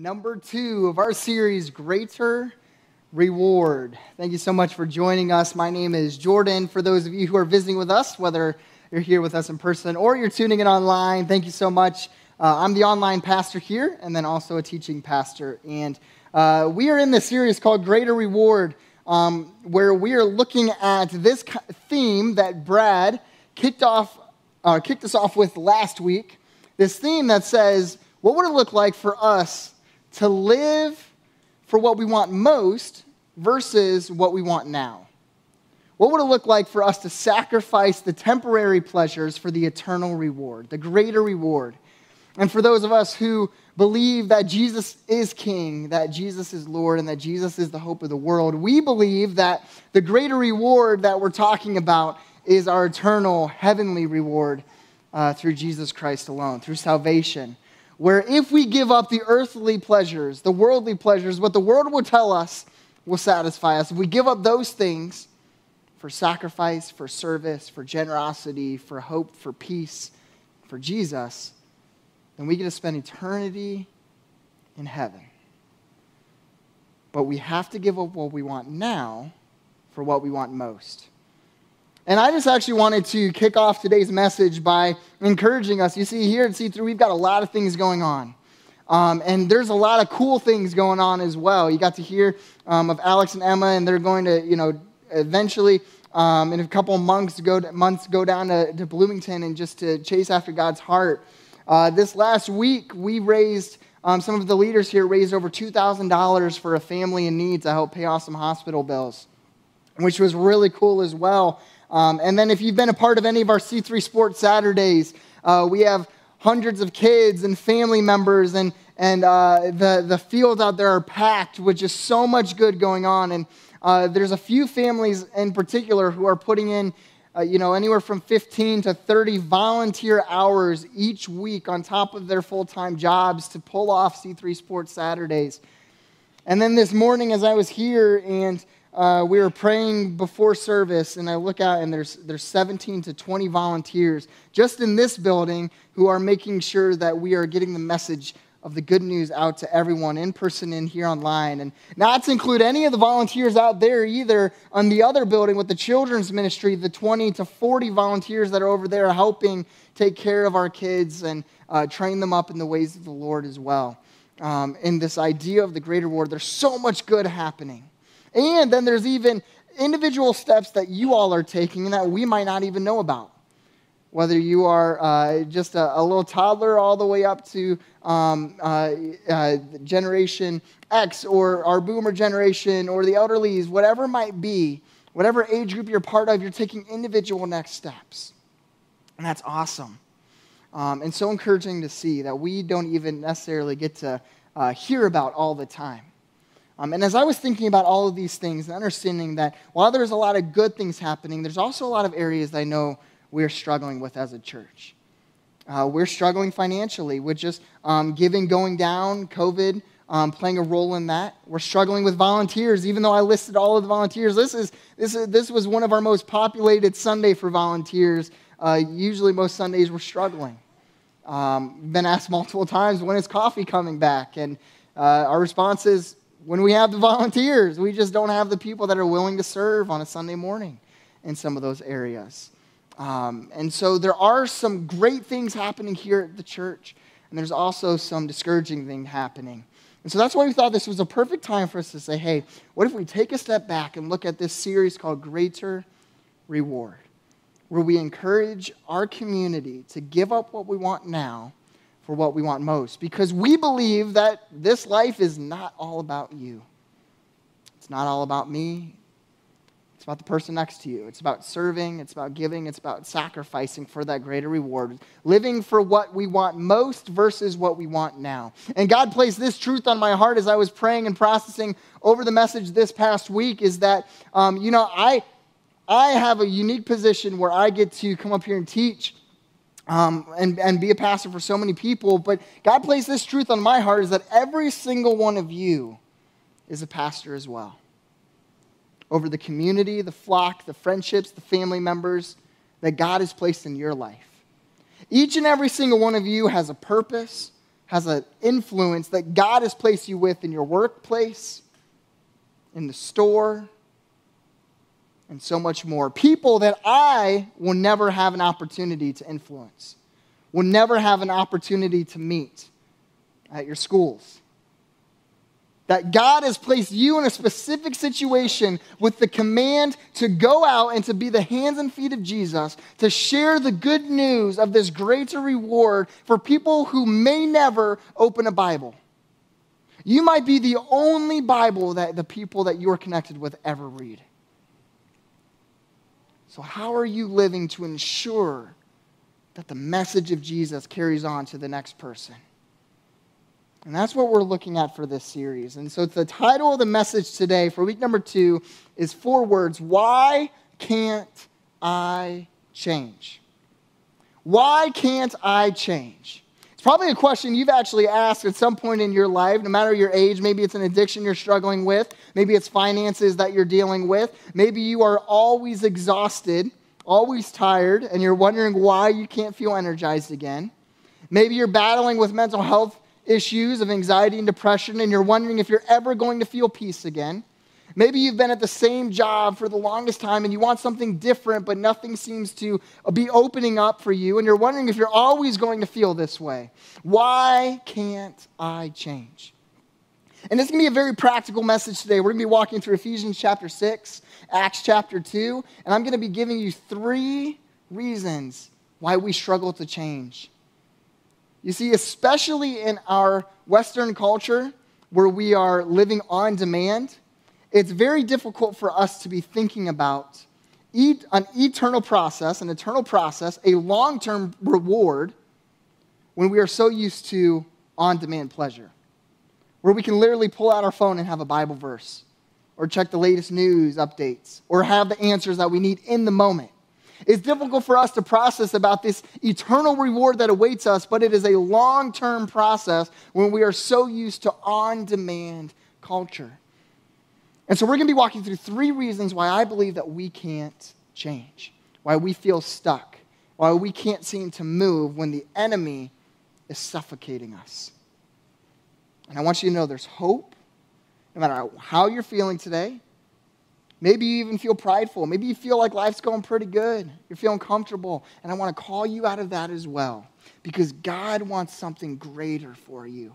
number two of our series, Greater Reward. Thank you so much for joining us. My name is Jordan. For those of you who are visiting with us, whether you're here with us in person or you're tuning in online, thank you so much. Uh, I'm the online pastor here and then also a teaching pastor. And uh, we are in this series called Greater Reward, um, where we are looking at this theme that Brad kicked, off, uh, kicked us off with last week. This theme that says, what would it look like for us to live for what we want most versus what we want now? What would it look like for us to sacrifice the temporary pleasures for the eternal reward, the greater reward? And for those of us who believe that Jesus is King, that Jesus is Lord, and that Jesus is the hope of the world, we believe that the greater reward that we're talking about is our eternal heavenly reward uh, through Jesus Christ alone, through salvation where if we give up the earthly pleasures, the worldly pleasures, what the world will tell us will satisfy us, if we give up those things for sacrifice, for service, for generosity, for hope, for peace, for Jesus, then we get to spend eternity in heaven. But we have to give up what we want now for what we want most. And I just actually wanted to kick off today's message by encouraging us. You see, here at C3, we've got a lot of things going on. Um, and there's a lot of cool things going on as well. You got to hear um, of Alex and Emma, and they're going to, you know, eventually, um, in a couple months, go, to, months, go down to, to, Bloomington and just to chase after God's heart. Uh, this last week, we raised, um, some of the leaders here raised over $2,000 for a family in need to help pay off some hospital bills, which was really cool as well. Um, and then if you've been a part of any of our C3 Sports Saturdays, uh, we have hundreds of kids and family members, and, and uh, the, the fields out there are packed with just so much good going on. And uh, there's a few families in particular who are putting in, uh, you know, anywhere from 15 to 30 volunteer hours each week on top of their full time jobs to pull off C3 Sports Saturdays. And then this morning, as I was here and uh, we were praying before service, and I look out, and there's, there's 17 to 20 volunteers just in this building who are making sure that we are getting the message of the good news out to everyone in person and here online. And not to include any of the volunteers out there either on the other building with the children's ministry, the 20 to 40 volunteers that are over there helping take care of our kids and uh, train them up in the ways of the Lord as well. Um, in this idea of the greater reward, there's so much good happening. And then there's even individual steps that you all are taking that we might not even know about. Whether you are uh, just a, a, little toddler all the way up to um, uh, uh, Generation X or our boomer generation or the elderlies, whatever might be, whatever age group you're part of, you're taking individual next steps. And that's awesome. Um, and so encouraging to see that we don't even necessarily get to uh, hear about all the time. Um, and as I was thinking about all of these things and understanding that while there's a lot of good things happening, there's also a lot of areas that I know we're struggling with as a church. Uh, we're struggling financially with just um, giving going down, COVID um, playing a role in that. We're struggling with volunteers, even though I listed all of the volunteers. This, is, this, is, this was one of our most populated Sunday for volunteers. Uh, usually, most Sundays we're struggling. Um, been asked multiple times, when is coffee coming back? And uh, our response is, when we have the volunteers. We just don't have the people that are willing to serve on a Sunday morning in some of those areas. Um, and so there are some great things happening here at the church, and there's also some discouraging things happening. And so that's why we thought this was a perfect time for us to say, hey, what if we take a step back and look at this series called Greater Reward, where we encourage our community to give up what we want now for what we want most because we believe that this life is not all about you. It's not all about me. It's about the person next to you. It's about serving. It's about giving. It's about sacrificing for that greater reward. Living for what we want most versus what we want now. And God placed this truth on my heart as I was praying and processing over the message this past week is that, um, you know, I, I have a unique position where I get to come up here and teach um, and, and be a pastor for so many people. But God placed this truth on my heart is that every single one of you is a pastor as well. Over the community, the flock, the friendships, the family members that God has placed in your life. Each and every single one of you has a purpose, has an influence that God has placed you with in your workplace, in the store, and so much more. People that I will never have an opportunity to influence, will never have an opportunity to meet at your schools. That God has placed you in a specific situation with the command to go out and to be the hands and feet of Jesus, to share the good news of this greater reward for people who may never open a Bible. You might be the only Bible that the people that you're connected with ever read. So, how are you living to ensure that the message of Jesus carries on to the next person? And that's what we're looking at for this series. And so, the title of the message today for week number two is four words Why can't I change? Why can't I change? It's probably a question you've actually asked at some point in your life, no matter your age. Maybe it's an addiction you're struggling with. Maybe it's finances that you're dealing with. Maybe you are always exhausted, always tired, and you're wondering why you can't feel energized again. Maybe you're battling with mental health issues of anxiety and depression, and you're wondering if you're ever going to feel peace again. Maybe you've been at the same job for the longest time and you want something different, but nothing seems to be opening up for you, and you're wondering if you're always going to feel this way. Why can't I change? And this is going to be a very practical message today. We're going to be walking through Ephesians chapter 6, Acts chapter 2, and I'm going to be giving you three reasons why we struggle to change. You see, especially in our Western culture where we are living on demand, it's very difficult for us to be thinking about an eternal process, an eternal process, a long term reward when we are so used to on demand pleasure, where we can literally pull out our phone and have a Bible verse, or check the latest news updates, or have the answers that we need in the moment. It's difficult for us to process about this eternal reward that awaits us, but it is a long term process when we are so used to on demand culture. And so we're going to be walking through three reasons why I believe that we can't change, why we feel stuck, why we can't seem to move when the enemy is suffocating us. And I want you to know there's hope, no matter how you're feeling today. Maybe you even feel prideful. Maybe you feel like life's going pretty good. You're feeling comfortable. And I want to call you out of that as well because God wants something greater for you.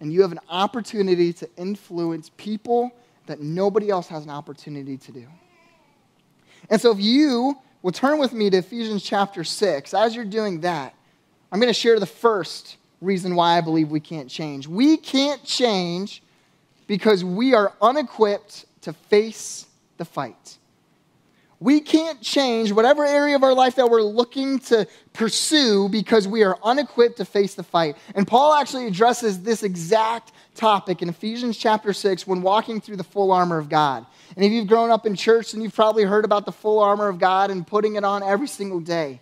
And you have an opportunity to influence people that nobody else has an opportunity to do. And so, if you will turn with me to Ephesians chapter 6, as you're doing that, I'm going to share the first reason why I believe we can't change. We can't change because we are unequipped to face the fight. We can't change whatever area of our life that we're looking to pursue because we are unequipped to face the fight. And Paul actually addresses this exact topic in Ephesians chapter 6 when walking through the full armor of God. And if you've grown up in church, then you've probably heard about the full armor of God and putting it on every single day.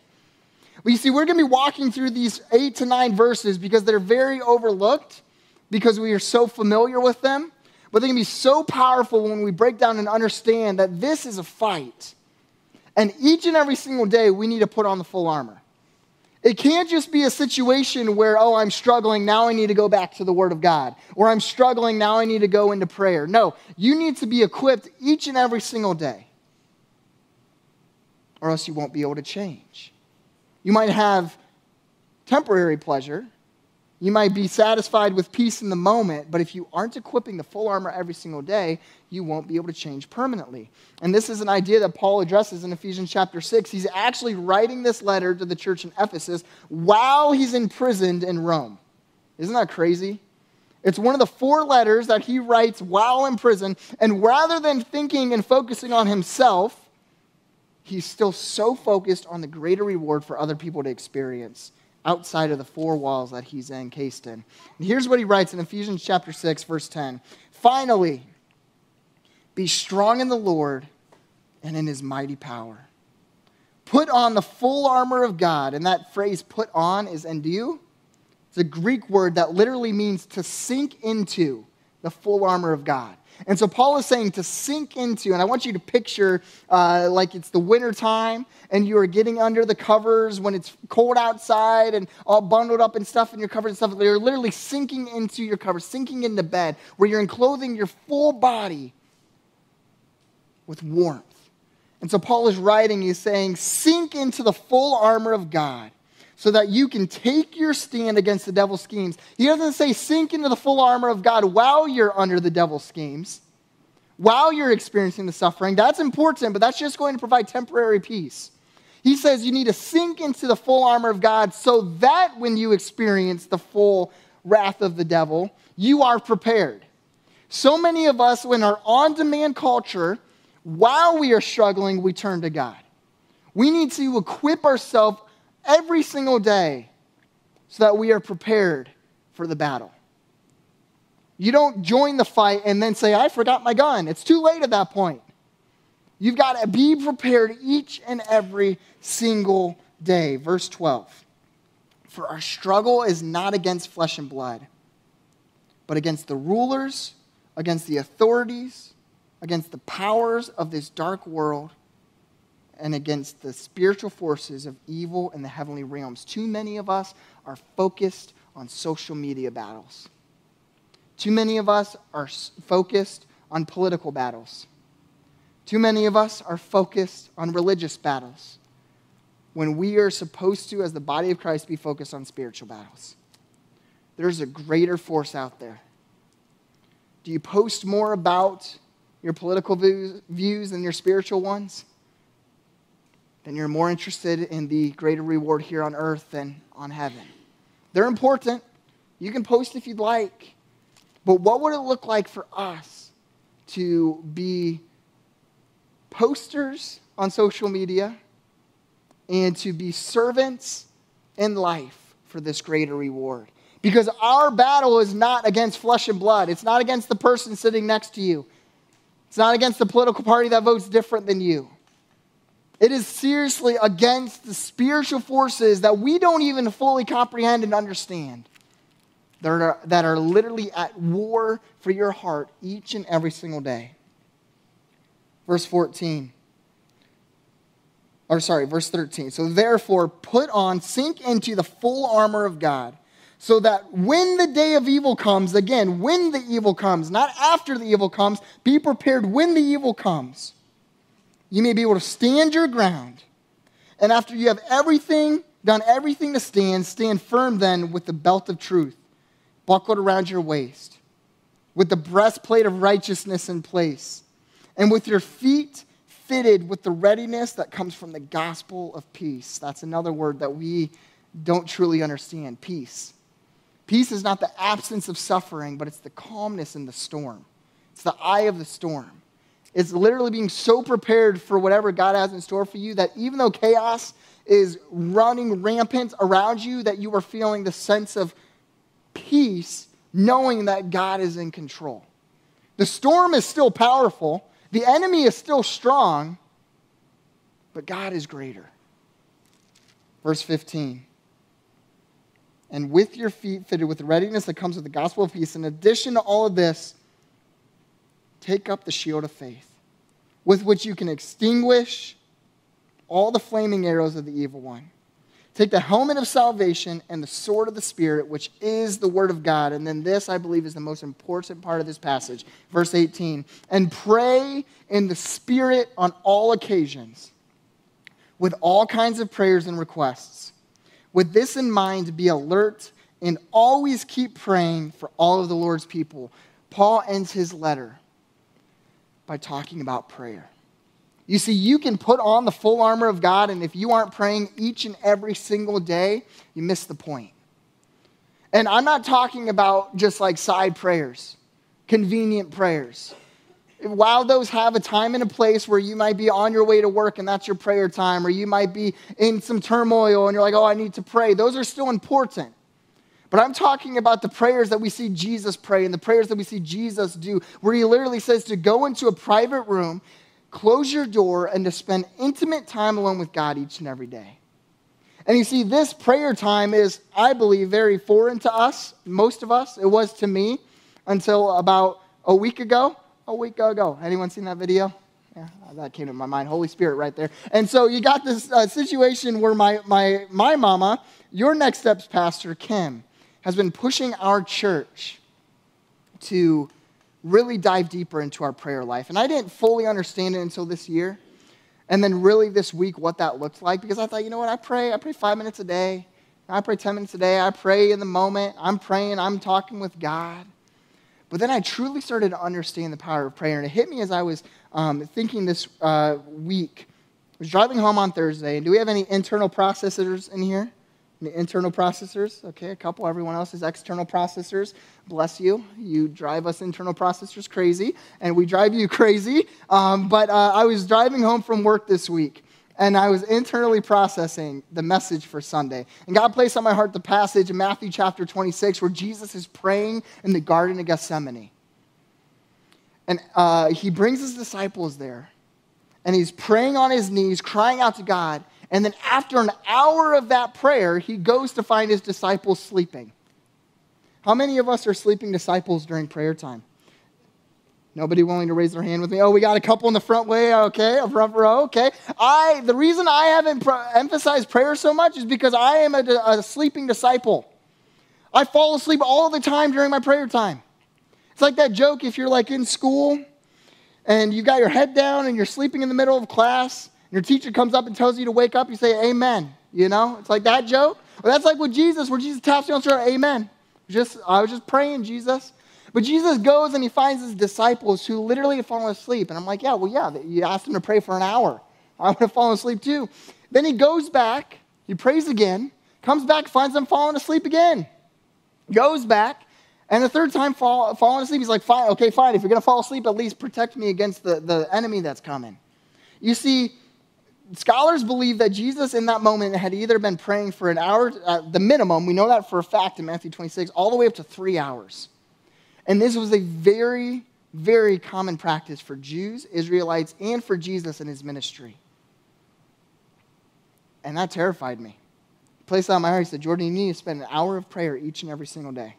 But you see, we're going to be walking through these eight to nine verses because they're very overlooked because we are so familiar with them. But going to be so powerful when we break down and understand that this is a fight and each and every single day, we need to put on the full armor. It can't just be a situation where, oh, I'm struggling, now I need to go back to the Word of God. Or I'm struggling, now I need to go into prayer. No, you need to be equipped each and every single day, or else you won't be able to change. You might have temporary pleasure, you might be satisfied with peace in the moment, but if you aren't equipping the full armor every single day, you won't be able to change permanently. And this is an idea that Paul addresses in Ephesians chapter 6. He's actually writing this letter to the church in Ephesus while he's imprisoned in Rome. Isn't that crazy? It's one of the four letters that he writes while in prison, and rather than thinking and focusing on himself, he's still so focused on the greater reward for other people to experience outside of the four walls that he's encased in. And here's what he writes in Ephesians chapter 6, verse 10. Finally, be strong in the Lord and in his mighty power. Put on the full armor of God. And that phrase, put on, is endu. It's a Greek word that literally means to sink into the full armor of God. And so Paul is saying to sink into, and I want you to picture uh, like it's the winter time and you are getting under the covers when it's cold outside and all bundled up and stuff and you're covered and stuff. You're literally sinking into your covers, sinking into bed where you're enclothing your full body with warmth. And so Paul is writing, he's saying, sink into the full armor of God so that you can take your stand against the devil's schemes. He doesn't say sink into the full armor of God while you're under the devil's schemes, while you're experiencing the suffering. That's important, but that's just going to provide temporary peace. He says you need to sink into the full armor of God so that when you experience the full wrath of the devil, you are prepared. So many of us, in our on demand culture, while we are struggling, we turn to God. We need to equip ourselves every single day so that we are prepared for the battle. You don't join the fight and then say, I forgot my gun. It's too late at that point. You've got to be prepared each and every single day. Verse 12 For our struggle is not against flesh and blood, but against the rulers, against the authorities, against the powers of this dark world and against the spiritual forces of evil in the heavenly realms. Too many of us are focused on social media battles. Too many of us are focused on political battles. Too many of us are focused on religious battles when we are supposed to, as the body of Christ, be focused on spiritual battles. There's a greater force out there. Do you post more about your political views than your spiritual ones? Then you're more interested in the greater reward here on earth than on heaven. They're important. You can post if you'd like. But what would it look like for us to be posters on social media and to be servants in life for this greater reward? Because our battle is not against flesh and blood. It's not against the person sitting next to you. It's not against the political party that votes different than you. It is seriously against the spiritual forces that we don't even fully comprehend and understand that are, that are literally at war for your heart each and every single day. Verse 14. Or, sorry, verse 13. So, therefore, put on, sink into the full armor of God, so that when the day of evil comes, again, when the evil comes, not after the evil comes, be prepared when the evil comes you may be able to stand your ground. And after you have everything, done everything to stand, stand firm then with the belt of truth buckled around your waist, with the breastplate of righteousness in place, and with your feet fitted with the readiness that comes from the gospel of peace. That's another word that we don't truly understand peace. Peace is not the absence of suffering, but it's the calmness in the storm. It's the eye of the storm. It's literally being so prepared for whatever God has in store for you that even though chaos is running rampant around you, that you are feeling the sense of peace, knowing that God is in control. The storm is still powerful, the enemy is still strong, but God is greater. Verse 15. And with your feet fitted with the readiness that comes with the gospel of peace, in addition to all of this, Take up the shield of faith, with which you can extinguish all the flaming arrows of the evil one. Take the helmet of salvation and the sword of the Spirit, which is the word of God. And then this, I believe, is the most important part of this passage. Verse 18. And pray in the Spirit on all occasions, with all kinds of prayers and requests. With this in mind, be alert and always keep praying for all of the Lord's people. Paul ends his letter by talking about prayer. You see, you can put on the full armor of God, and if you aren't praying each and every single day, you miss the point. And I'm not talking about just like side prayers, convenient prayers. While those have a time and a place where you might be on your way to work and that's your prayer time, or you might be in some turmoil and you're like, oh, I need to pray, those are still important. But I'm talking about the prayers that we see Jesus pray and the prayers that we see Jesus do, where he literally says to go into a private room, close your door, and to spend intimate time alone with God each and every day. And you see, this prayer time is, I believe, very foreign to us, most of us. It was to me until about a week ago. a week ago. Anyone seen that video? Yeah, that came to my mind. Holy Spirit right there. And so you got this uh, situation where my, my, my mama, your Next Steps pastor, Kim, has been pushing our church to really dive deeper into our prayer life. And I didn't fully understand it until this year. And then really this week what that looked like because I thought, you know what, I pray, I pray five minutes a day. I pray 10 minutes a day. I pray in the moment. I'm praying, I'm talking with God. But then I truly started to understand the power of prayer. And it hit me as I was um, thinking this uh, week. I was driving home on Thursday. And do we have any internal processors in here? Internal processors? Okay, a couple. Everyone else is external processors. Bless you. You drive us internal processors crazy, and we drive you crazy. Um, but uh, I was driving home from work this week and I was internally processing the message for Sunday. And God placed on my heart the passage in Matthew chapter 26 where Jesus is praying in the Garden of Gethsemane. And uh, he brings his disciples there, and he's praying on his knees, crying out to God. And then, after an hour of that prayer, he goes to find his disciples sleeping. How many of us are sleeping disciples during prayer time? Nobody willing to raise their hand with me. Oh, we got a couple in the front way. Okay, a front row. Okay. I the reason I haven't emphasized prayer so much is because I am a, a sleeping disciple. I fall asleep all the time during my prayer time. It's like that joke if you're like in school and you got your head down and you're sleeping in the middle of class, and your teacher comes up and tells you to wake up, you say amen. You know, it's like that joke. Well, that's like with Jesus, where Jesus taps you on the shoulder, amen. Just I was just praying, Jesus. But Jesus goes and he finds his disciples who literally have fallen asleep. And I'm like, yeah, well, yeah, you asked them to pray for an hour. I would have fallen asleep too. Then he goes back, he prays again, comes back, finds them falling asleep again. Goes back, and the third time fall, falling asleep, he's like, fine, okay, fine. If you're going to fall asleep, at least protect me against the, the enemy that's coming. You see, scholars believe that Jesus in that moment had either been praying for an hour, uh, the minimum, we know that for a fact in Matthew 26, all the way up to three hours. And this was a very, very common practice for Jews, Israelites, and for Jesus in his ministry. And that terrified me. Placed on my heart, he said, Jordan, you need to spend an hour of prayer each and every single day.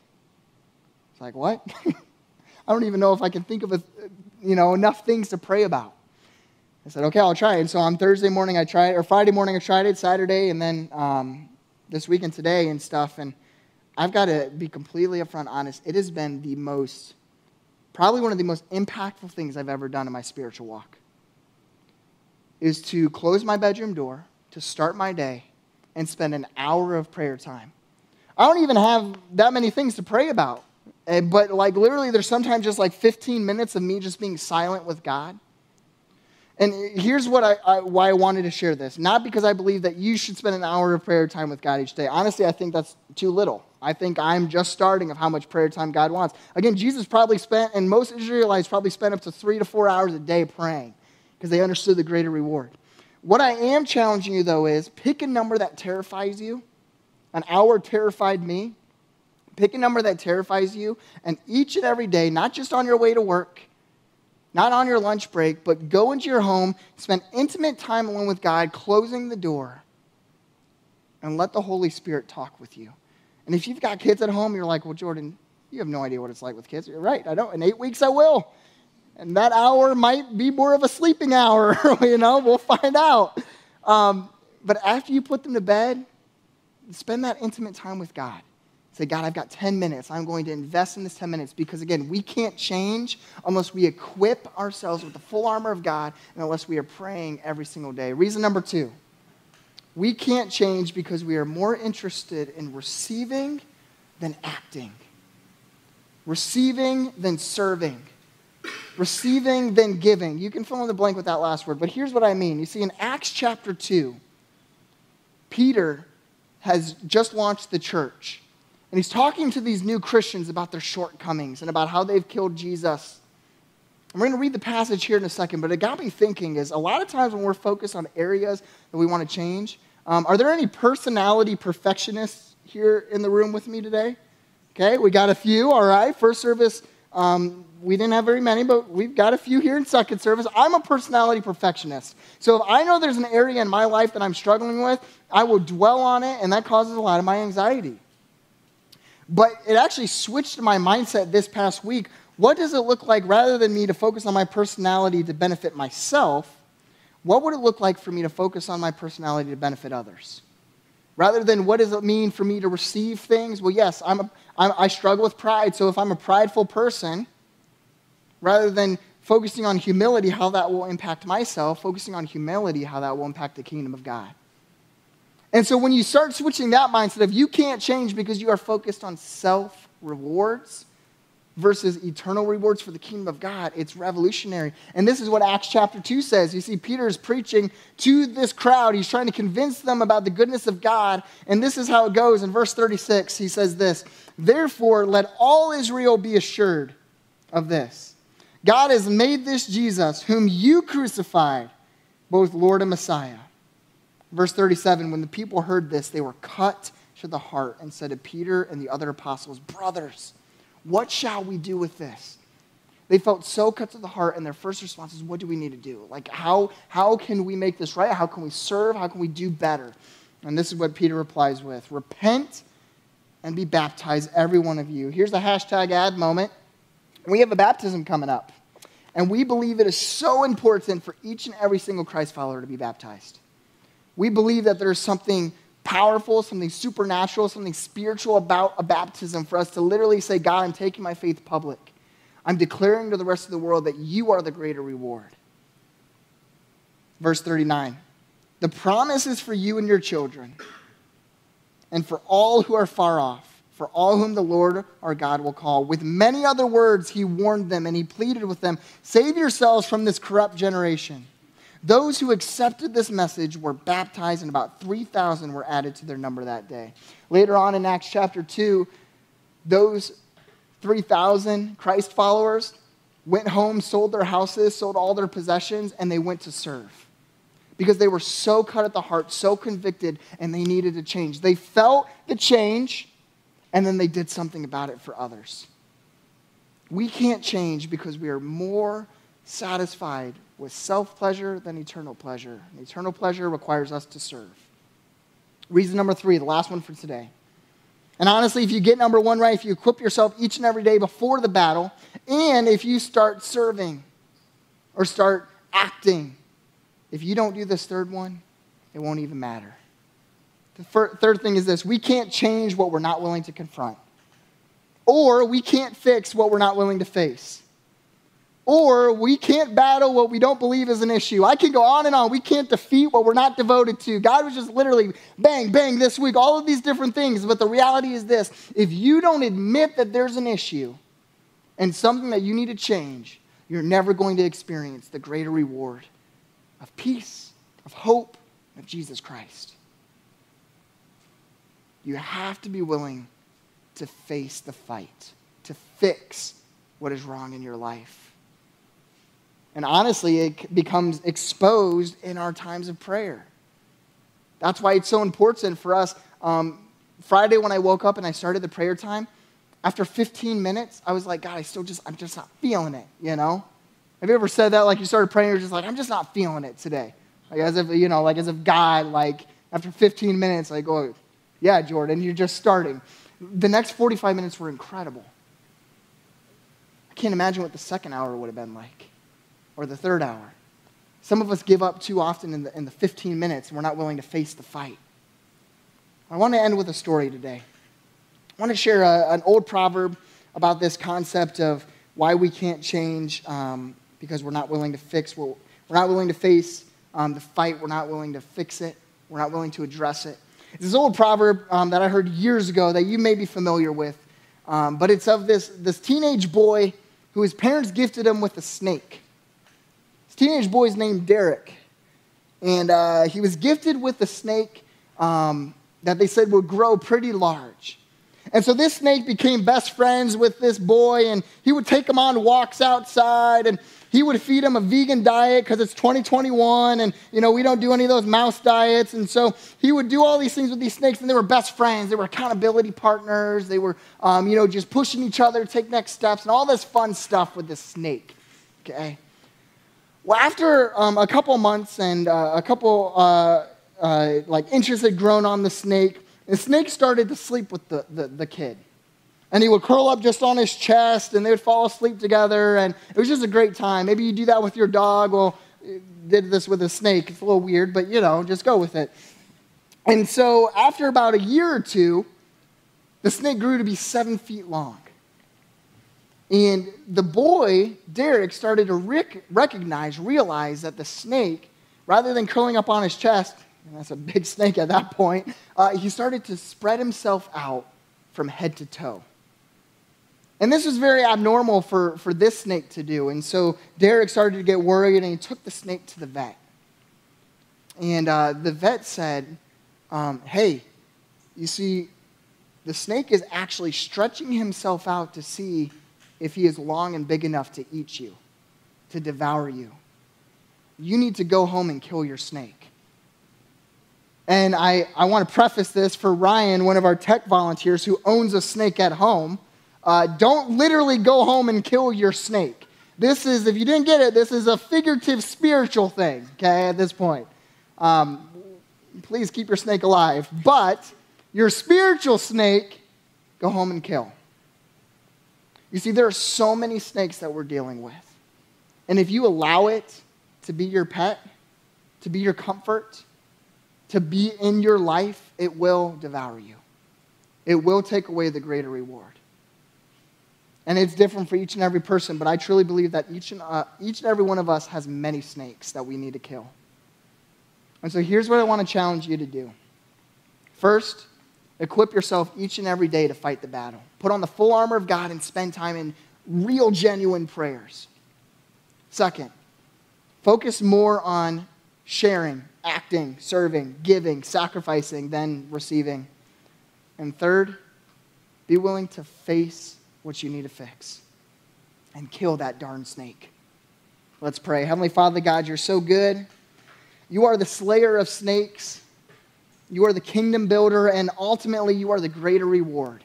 It's like, what? I don't even know if I can think of a, you know, enough things to pray about. I said, okay, I'll try it. And so on Thursday morning, I tried, or Friday morning, I tried it, Saturday, and then um, this weekend today and stuff. And I've got to be completely upfront honest. It has been the most, probably one of the most impactful things I've ever done in my spiritual walk. Is to close my bedroom door, to start my day, and spend an hour of prayer time. I don't even have that many things to pray about. Eh, but like literally, there's sometimes just like 15 minutes of me just being silent with God. And here's what I, I, why I wanted to share this. Not because I believe that you should spend an hour of prayer time with God each day. Honestly, I think that's too little. I think I'm just starting of how much prayer time God wants. Again, Jesus probably spent, and most Israelites probably spent up to three to four hours a day praying because they understood the greater reward. What I am challenging you, though, is pick a number that terrifies you. An hour terrified me. Pick a number that terrifies you, and each and every day, not just on your way to work, not on your lunch break, but go into your home, spend intimate time alone with God, closing the door, and let the Holy Spirit talk with you. And if you've got kids at home, you're like, well, Jordan, you have no idea what it's like with kids. You're right, I don't. In eight weeks, I will. And that hour might be more of a sleeping hour, you know, we'll find out. Um, but after you put them to bed, spend that intimate time with God. Say, God, I've got 10 minutes. I'm going to invest in this 10 minutes because, again, we can't change unless we equip ourselves with the full armor of God and unless we are praying every single day. Reason number two we can't change because we are more interested in receiving than acting, receiving than serving, receiving than giving. You can fill in the blank with that last word, but here's what I mean. You see, in Acts chapter 2, Peter has just launched the church. And he's talking to these new Christians about their shortcomings and about how they've killed Jesus. And we're going to read the passage here in a second, but it got me thinking is a lot of times when we're focused on areas that we want to change, um, are there any personality perfectionists here in the room with me today? Okay, we got a few, all right. First service, um, we didn't have very many, but we've got a few here in second service. I'm a personality perfectionist. So if I know there's an area in my life that I'm struggling with, I will dwell on it, and that causes a lot of my anxiety. But it actually switched my mindset this past week what does it look like rather than me to focus on my personality to benefit myself? What would it look like for me to focus on my personality to benefit others? Rather than what does it mean for me to receive things? Well, yes, I'm a, I'm, I struggle with pride. So if I'm a prideful person, rather than focusing on humility, how that will impact myself, focusing on humility, how that will impact the kingdom of God. And so when you start switching that mindset of you can't change because you are focused on self rewards versus eternal rewards for the kingdom of God, it's revolutionary. And this is what Acts chapter 2 says. You see, Peter is preaching to this crowd. He's trying to convince them about the goodness of God. And this is how it goes. In verse 36, he says this Therefore, let all Israel be assured of this God has made this Jesus, whom you crucified, both Lord and Messiah. Verse 37 When the people heard this, they were cut to the heart and said to Peter and the other apostles, Brothers, what shall we do with this? They felt so cut to the heart, and their first response is, What do we need to do? Like, how, how can we make this right? How can we serve? How can we do better? And this is what Peter replies with Repent and be baptized, every one of you. Here's the hashtag ad moment. We have a baptism coming up. And we believe it is so important for each and every single Christ follower to be baptized. We believe that there's something powerful, something supernatural, something spiritual about a baptism for us to literally say, God, I'm taking my faith public. I'm declaring to the rest of the world that you are the greater reward. Verse 39 The promise is for you and your children, and for all who are far off, for all whom the Lord our God will call. With many other words, he warned them and he pleaded with them Save yourselves from this corrupt generation. Those who accepted this message were baptized, and about 3,000 were added to their number that day. Later on in Acts chapter 2, those 3,000 Christ followers went home, sold their houses, sold all their possessions, and they went to serve. Because they were so cut at the heart, so convicted, and they needed to change. They felt the change, and then they did something about it for others. We can't change because we are more satisfied with self pleasure than eternal pleasure. And eternal pleasure requires us to serve. Reason number three, the last one for today. And honestly, if you get number one right, if you equip yourself each and every day before the battle, and if you start serving or start acting, if you don't do this third one, it won't even matter. The third thing is this we can't change what we're not willing to confront, or we can't fix what we're not willing to face or we can't battle what we don't believe is an issue. I can go on and on. We can't defeat what we're not devoted to. God was just literally bang, bang this week, all of these different things. But the reality is this if you don't admit that there's an issue and something that you need to change, you're never going to experience the greater reward of peace, of hope, of Jesus Christ. You have to be willing to face the fight, to fix what is wrong in your life. And honestly, it becomes exposed in our times of prayer. That's why it's so important for us. Um, Friday, when I woke up and I started the prayer time, after 15 minutes, I was like, God, I still just, I'm just not feeling it, you know? Have you ever said that? Like you started praying, you're just like, I'm just not feeling it today. Like as if, you know, like as if God, like after 15 minutes, like, oh, yeah, Jordan, you're just starting. The next 45 minutes were incredible. I can't imagine what the second hour would have been like or the third hour. Some of us give up too often in the, in the 15 minutes and we're not willing to face the fight. I want to end with a story today. I want to share a, an old proverb about this concept of why we can't change um, because we're not willing to fix what we're not willing to face um, the fight. We're not willing to fix it. We're not willing to address it. It's this old proverb um, that I heard years ago that you may be familiar with, um, but it's of this, this teenage boy who his parents gifted him with a snake teenage boy's named Derek. And uh, he was gifted with a snake um, that they said would grow pretty large. And so this snake became best friends with this boy, and he would take him on walks outside, and he would feed him a vegan diet because it's 2021, and you know we don't do any of those mouse diets. And so he would do all these things with these snakes, and they were best friends. They were accountability partners. They were, um, you know, just pushing each other to take next steps, and all this fun stuff with this snake. Okay. Well, after um, a couple months and uh, a couple uh, uh, like inches had grown on the snake, the snake started to sleep with the, the, the kid. and he would curl up just on his chest and they would fall asleep together and it was just a great time. Maybe you do that with your dog. Well did this with a snake. It's a little weird but you know just go with it. And so after about a year or two the snake grew to be seven feet long and the boy derek started to rec- recognize realize that the snake rather than curling up on his chest and that's a big snake at that point uh, he started to spread himself out from head to toe and this was very abnormal for, for this snake to do. And so Derek started to get worried and he took the snake to the vet. And uh, the vet said, um, Hey, you see, the snake is actually stretching himself out to see if he is long and big enough to eat you, to devour you. You need to go home and kill your snake. And I, I want to preface this for Ryan, one of our tech volunteers who owns a snake at home. Uh, don't literally go home and kill your snake. This is, if you didn't get it, this is a figurative spiritual thing, okay, at this point. Um, please keep your snake alive. But your spiritual snake, go home and kill. You see, there are so many snakes that we're dealing with. And if you allow it to be your pet, to be your comfort, to be in your life, it will devour you. It will take away the greater reward. And it's different for each and every person, but I truly believe that each and, uh, each and every one of us has many snakes that we need to kill. And so here's what I want to challenge you to do. First, equip yourself each and every day to fight the battle. Put on the full armor of God and spend time in real, genuine prayers. Second, focus more on sharing, acting, serving, giving, sacrificing than receiving. And third, be willing to face what you need to fix and kill that darn snake. Let's pray. Heavenly Father, God, you're so good. You are the slayer of snakes. You are the kingdom builder, and ultimately, you are the greater reward.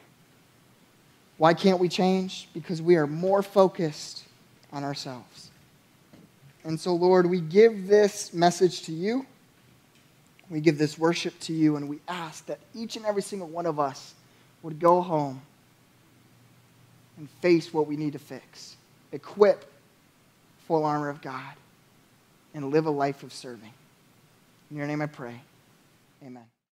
Why can't we change? Because we are more focused on ourselves. And so, Lord, we give this message to you. We give this worship to you, and we ask that each and every single one of us would go home and face what we need to fix. Equip full armor of God and live a life of serving. In your name I pray. Amen.